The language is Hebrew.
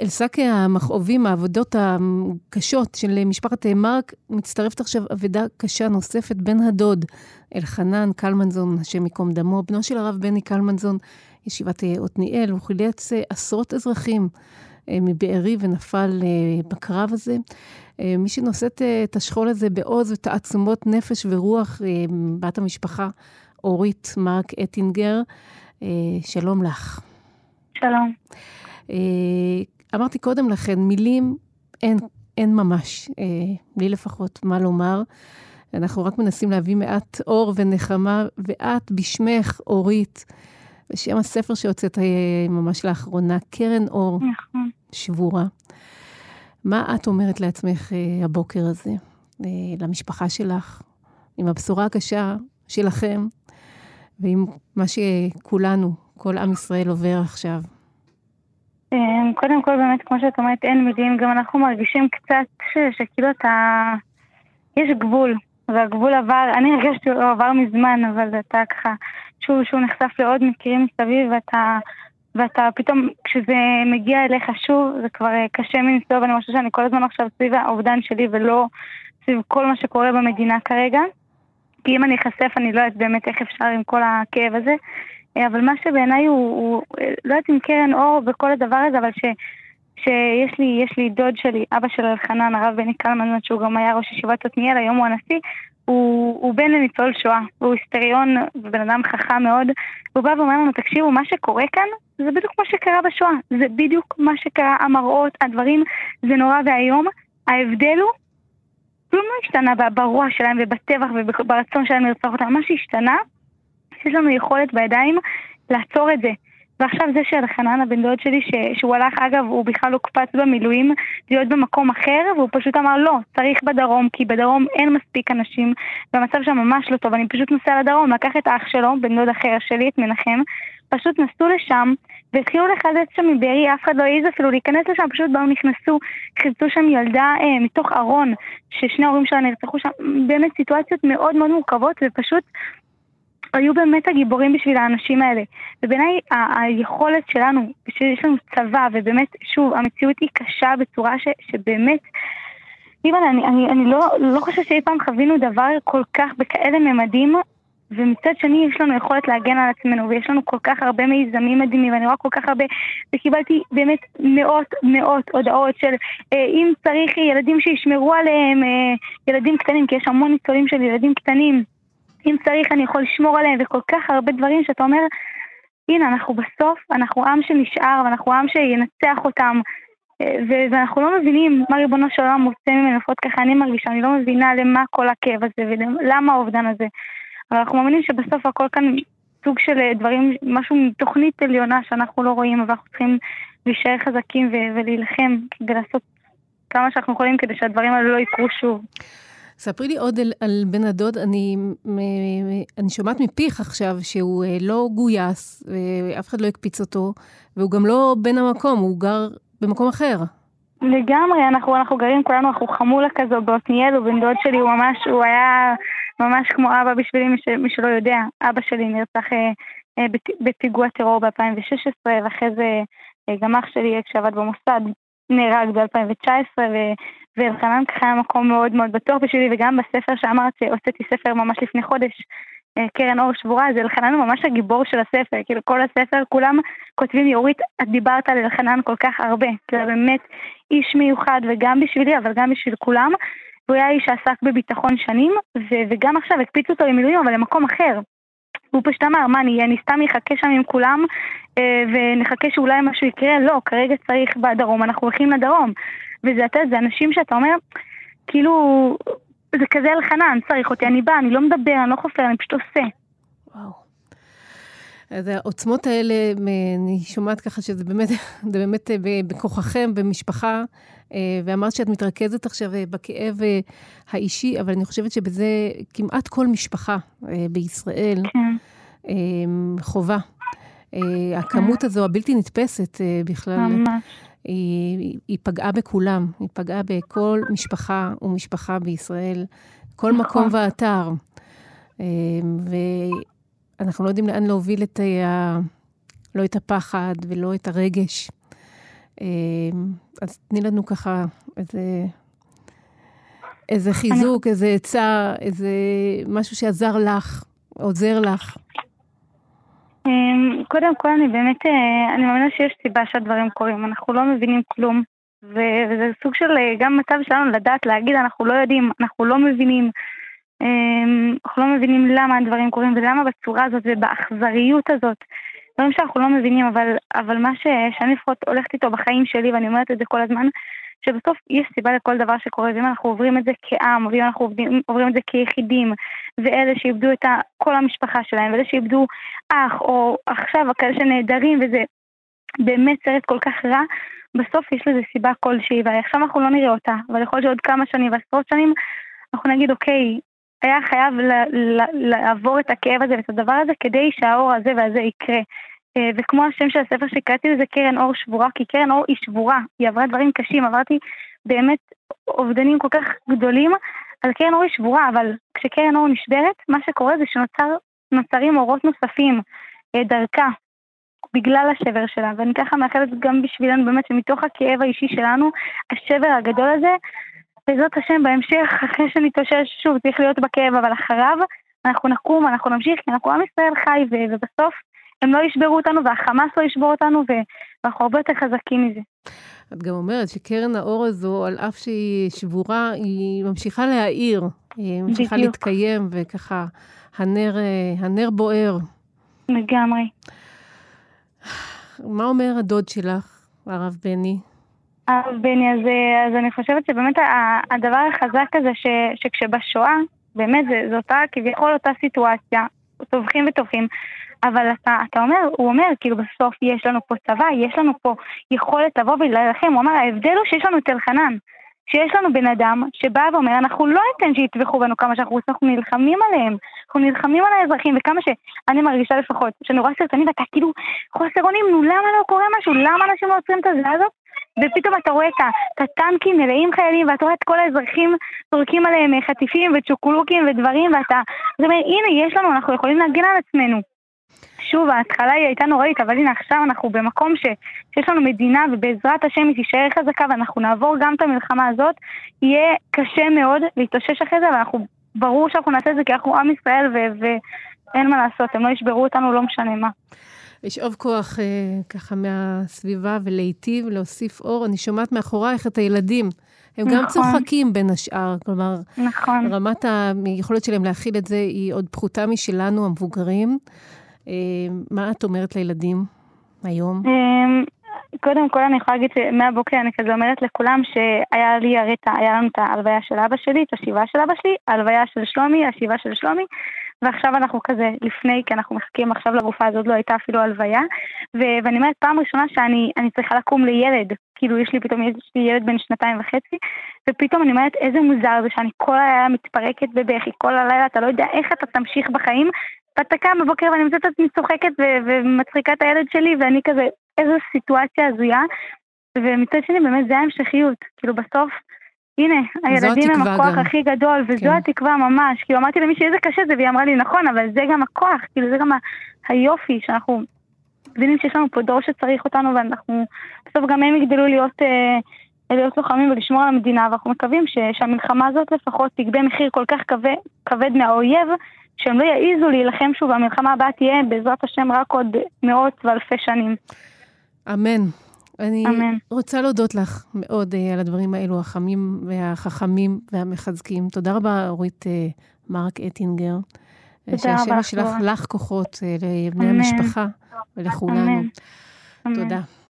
אל שק המכאובים, העבודות הקשות של משפחת מרק, מצטרפת עכשיו אבדה קשה נוספת. בן הדוד, אלחנן קלמנזון, השם ייקום דמו, בנו של הרב בני קלמנזון, ישיבת עתניאל, הוא חילץ עשרות אזרחים מבארי ונפל בקרב הזה. מי שנושאת את השכול הזה בעוז ותעצומות נפש ורוח, בת המשפחה אורית מרק אטינגר. שלום לך. שלום. אמרתי קודם לכן, מילים אין, אין ממש, לי לפחות, מה לומר. אנחנו רק מנסים להביא מעט אור ונחמה, ואת בשמך, אורית, בשם הספר שהוצאת ממש לאחרונה, קרן אור נכון. שבורה. מה את אומרת לעצמך הבוקר הזה, למשפחה שלך, עם הבשורה הקשה שלכם, ועם מה שכולנו, כל עם ישראל עובר עכשיו? קודם כל, באמת, כמו שאת אומרת, אין מילים. גם אנחנו מרגישים קצת שכאילו אתה... יש גבול, והגבול עבר, אני הרגשתי שהוא עבר מזמן, אבל אתה ככה, שוב שהוא נחשף לעוד מקרים מסביב, ואתה, ואתה פתאום, כשזה מגיע אליך שוב, זה כבר קשה מנשוא, ואני חושבת שאני כל הזמן עכשיו סביב האובדן שלי, ולא סביב כל מה שקורה במדינה כרגע. כי אם אני אחשף, אני לא יודעת באמת איך אפשר עם כל הכאב הזה. אבל מה שבעיניי הוא, הוא, לא יודעת אם קרן אור וכל הדבר הזה, אבל ש, שיש לי, יש לי דוד שלי, אבא של אלחנן, הרב בני קלמן, שהוא גם היה ראש ישיבת עתניאל, היום הוא הנשיא, הוא, הוא בן לניצול שואה, הוא היסטריון ובן אדם חכם מאוד, והוא בא ואומר לנו, תקשיבו, מה שקורה כאן זה בדיוק מה שקרה בשואה, זה בדיוק מה שקרה, המראות, הדברים, זה נורא ואיום. ההבדל הוא, כלום לא השתנה ברוע שלהם ובטבח וברצון שלהם לרצוח אותם, מה שהשתנה יש לנו יכולת בידיים לעצור את זה. ועכשיו זה של חנן הבן דוד שלי, ש, שהוא הלך, אגב, הוא בכלל הוקפץ במילואים להיות במקום אחר, והוא פשוט אמר לא, צריך בדרום, כי בדרום אין מספיק אנשים, והמצב שם ממש לא טוב. אני פשוט נוסע לדרום, לקח את האח שלו, בן דוד אחר שלי, את מנחם, פשוט נסעו לשם, והתחילו לחלץ שם מבארי, אף אחד לא העז אפילו להיכנס לשם, פשוט באו נכנסו, חיפשו שם ילדה אה, מתוך ארון, ששני ההורים שלה נרצחו שם, באמת סיטואציות מאוד מאוד מורכבות, ופשוט היו באמת הגיבורים בשביל האנשים האלה. ובעיניי היכולת שלנו, שיש לנו צבא, ובאמת, שוב, המציאות היא קשה בצורה ש, שבאמת... איבן, אני, אני, אני לא, לא חושבת שאי פעם חווינו דבר כל כך בכאלה ממדים, ומצד שני יש לנו יכולת להגן על עצמנו, ויש לנו כל כך הרבה מיזמים מדהימים, ואני רואה כל כך הרבה, וקיבלתי באמת מאות מאות הודעות של אה, אם צריך ילדים שישמרו עליהם, אה, ילדים קטנים, כי יש המון ניצולים של ילדים קטנים. אם צריך אני יכול לשמור עליהם, וכל כך הרבה דברים שאתה אומר, הנה, אנחנו בסוף, אנחנו עם שנשאר, ואנחנו עם שינצח אותם, ואנחנו לא מבינים מה ריבונו של עולם רוצה ממנו, לפחות ככה אני מרגישה, אני לא מבינה למה כל הכאב הזה, ולמה האובדן הזה. אבל אנחנו מאמינים שבסוף הכל כאן סוג של דברים, משהו מתוכנית עליונה שאנחנו לא רואים, אבל אנחנו צריכים להישאר חזקים ולהילחם ולעשות כמה שאנחנו יכולים כדי שהדברים האלה לא יקרו שוב. ספרי לי עוד על, על בן הדוד, אני, אני שומעת מפיך עכשיו שהוא אה, לא גויס, ואף אחד לא הקפיץ אותו, והוא גם לא בן המקום, הוא גר במקום אחר. לגמרי, אנחנו, אנחנו גרים כולנו, אנחנו חמולה כזו בעתניאל, ובן דוד שלי הוא ממש, הוא היה ממש כמו אבא בשבילי, מי, ש, מי שלא יודע. אבא שלי נרצח אה, אה, בפיגוע טרור ב-2016, ואחרי זה אה, גם אח שלי, כשעבד במוסד, נהרג ב-2019, ואלחנן ככה היה מקום מאוד מאוד בטוח בשבילי, וגם בספר שאמרת שהוצאתי ספר ממש לפני חודש, אה, קרן אור שבורה, אז אלחנן הוא ממש הגיבור של הספר, כאילו כל הספר, כולם כותבים לי, אורית, את דיברת על אלחנן כל כך הרבה, כאילו באמת איש מיוחד, וגם בשבילי, אבל גם בשביל כולם, והוא היה איש שעסק בביטחון שנים, ו- וגם עכשיו הקפיצו אותו למילואים, אבל למקום אחר. הוא פשוט אמר, מה, אני, אני סתם אחכה שם עם כולם אה, ונחכה שאולי משהו יקרה? לא, כרגע צריך בדרום, אנחנו הולכים לדרום. וזה, אתה זה אנשים שאתה אומר, כאילו, זה כזה אלחנן, צריך אותי, אני באה, אני לא מדבר, אני לא חופר, אני פשוט עושה. אז העוצמות האלה, אני שומעת ככה שזה באמת, זה באמת אה, בכוחכם, במשפחה, אה, ואמרת שאת מתרכזת עכשיו אה, בכאב האישי, אבל אני חושבת שבזה כמעט כל משפחה בישראל כן. חובה. הכמות הזו, הבלתי נתפסת בכלל. ממש. היא, היא פגעה בכולם, היא פגעה בכל משפחה ומשפחה בישראל, כל נכון. מקום ואתר. ואנחנו לא יודעים לאן להוביל את ה... לא את הפחד ולא את הרגש. אז תני לנו ככה איזה, איזה חיזוק, אני... איזה עצה, איזה משהו שעזר לך, עוזר לך. אמ, קודם כל, אני באמת, אה, אני מאמינה שיש סיבה שהדברים קורים. אנחנו לא מבינים כלום, וזה סוג של אה, גם מצב שלנו לדעת להגיד, אנחנו לא יודעים, אנחנו לא מבינים. אמ, אנחנו לא מבינים למה הדברים קורים ולמה בצורה הזאת ובאכזריות הזאת. דברים שאנחנו לא מבינים, אבל, אבל מה ש, שאני לפחות הולכת איתו בחיים שלי, ואני אומרת את זה כל הזמן, שבסוף יש סיבה לכל דבר שקורה, ואם אנחנו עוברים את זה כעם, ואם אנחנו עוברים, עוברים את זה כיחידים, ואלה שאיבדו את כל המשפחה שלהם, ואלה שאיבדו אח, או עכשיו כאלה שנעדרים, וזה באמת סרט כל כך רע, בסוף יש לזה סיבה כלשהי, ועכשיו אנחנו לא נראה אותה, אבל יכול להיות שעוד כמה שנים ועשרות שנים, אנחנו נגיד, אוקיי, היה חייב לעבור את הכאב הזה ואת הדבר הזה כדי שהאור הזה והזה יקרה. אה, וכמו השם של הספר שקראתי לזה קרן אור שבורה, כי קרן אור היא שבורה, היא עברה דברים קשים, עברתי באמת אובדנים כל כך גדולים, אז קרן אור היא שבורה, אבל כשקרן אור נשברת, מה שקורה זה שנוצרים אורות נוספים אה, דרכה, בגלל השבר שלה, ואני ככה מאחלת גם בשבילנו באמת שמתוך הכאב האישי שלנו, השבר הגדול הזה, בעזרת השם בהמשך, אחרי שנתאושש שוב, צריך להיות בכאב, אבל אחריו אנחנו נקום, אנחנו נמשיך, כי אנחנו עם ישראל חי, ובסוף הם לא ישברו אותנו והחמאס לא ישבור אותנו, ואנחנו הרבה יותר חזקים מזה. את גם אומרת שקרן האור הזו, על אף שהיא שבורה, היא ממשיכה להאיר, היא ממשיכה בדיוק. להתקיים, וככה הנר, הנר בוער. לגמרי. מה אומר הדוד שלך, הרב בני? הרב בני, אז, אז אני חושבת שבאמת הדבר החזק הזה, ש, שכשבשואה, באמת זה, זו אותה, כביכול אותה סיטואציה, טובחים וטובחים, אבל אתה, אתה אומר, הוא אומר, כאילו בסוף יש לנו פה צבא, יש לנו פה יכולת לבוא ולהילחם, הוא אמר, ההבדל הוא שיש לנו את אלחנן. שיש לנו בן אדם שבא ואומר, אנחנו לא ניתן שיטבחו בנו כמה שאנחנו רוצים, אנחנו נלחמים עליהם. אנחנו נלחמים על האזרחים, וכמה שאני מרגישה לפחות, שאני רואה סרטונים ואתה כאילו חוסר אונים, נו למה לא קורה משהו? למה אנשים לא עוצרים את הזה הזאת? ופתאום אתה רואה את הטנקים מלאים חיילים, ואתה רואה את כל האזרחים זורקים עליהם חטיפים וצ'וקולוקים ודברים, ואתה אומר, הנה, יש לנו, אנחנו יכולים להגן על עצמנו. שוב, ההתחלה היא הייתה נוראית, אבל הנה עכשיו אנחנו במקום ש, שיש לנו מדינה ובעזרת השם היא תישאר חזקה ואנחנו נעבור גם את המלחמה הזאת, יהיה קשה מאוד להתאושש אחרי זה, ואנחנו, ברור שאנחנו נעשה את זה כי אנחנו עם ישראל ו, ואין מה לעשות, הם לא ישברו אותנו, לא משנה מה. לשאוב כוח אה, ככה מהסביבה ולהיטיב, להוסיף אור. אני שומעת מאחורייך את הילדים. הם נכון. גם צוחקים בין השאר, כלומר, נכון. רמת היכולת שלהם להכיל את זה היא עוד פחותה משלנו, המבוגרים. אה, מה את אומרת לילדים היום? אה, קודם כל אני יכולה להגיד שמהבוקר אני כזה אומרת לכולם שהיה לי הרי, היה לנו את ההלוויה של אבא שלי, את השבעה של אבא שלי, ההלוויה של שלומי, השבעה של שלומי, ועכשיו אנחנו כזה לפני, כי אנחנו מחכים עכשיו לגופה הזאת, לא הייתה אפילו הלוויה. ו- ואני אומרת, פעם ראשונה שאני צריכה לקום לילד, כאילו יש לי פתאום, יש לי ילד בן שנתיים וחצי, ופתאום אני אומרת, איזה מוזר זה שאני כל הלילה מתפרקת בבכי, כל הלילה אתה לא יודע איך אתה תמשיך בחיים, ואתה קם בבוקר ואני מוצאת את עצמי צוחקת ו- ומצחיקה את הילד שלי, ואני כזה, איזו סיטואציה הזויה. ומצד שני באמת זה ההמשכיות, כאילו בסוף הנה, הילדים הם הכוח גם. הכי גדול, וזו כן. התקווה ממש. כאילו אמרתי למישהי איזה קשה זה, והיא אמרה לי נכון, אבל זה גם הכוח, כאילו זה גם היופי, שאנחנו מבינים שיש לנו פה דור שצריך אותנו, ואנחנו, בסוף גם הם יגדלו להיות, אה, להיות לוחמים ולשמור על המדינה, ואנחנו מקווים ש, שהמלחמה הזאת לפחות תגבה מחיר כל כך כבד, כבד מהאויב, שהם לא יעזו להילחם שוב, והמלחמה הבאה תהיה בעזרת השם רק עוד מאות ואלפי שנים. אמן. אני אמן. רוצה להודות לך מאוד uh, על הדברים האלו, החמים והחכמים והמחזקים. תודה רבה, אורית uh, מרק אטינגר. תודה רבה. שהשם ישלח לך כוחות uh, לבני אמן. המשפחה ולכולנו. אמן. תודה.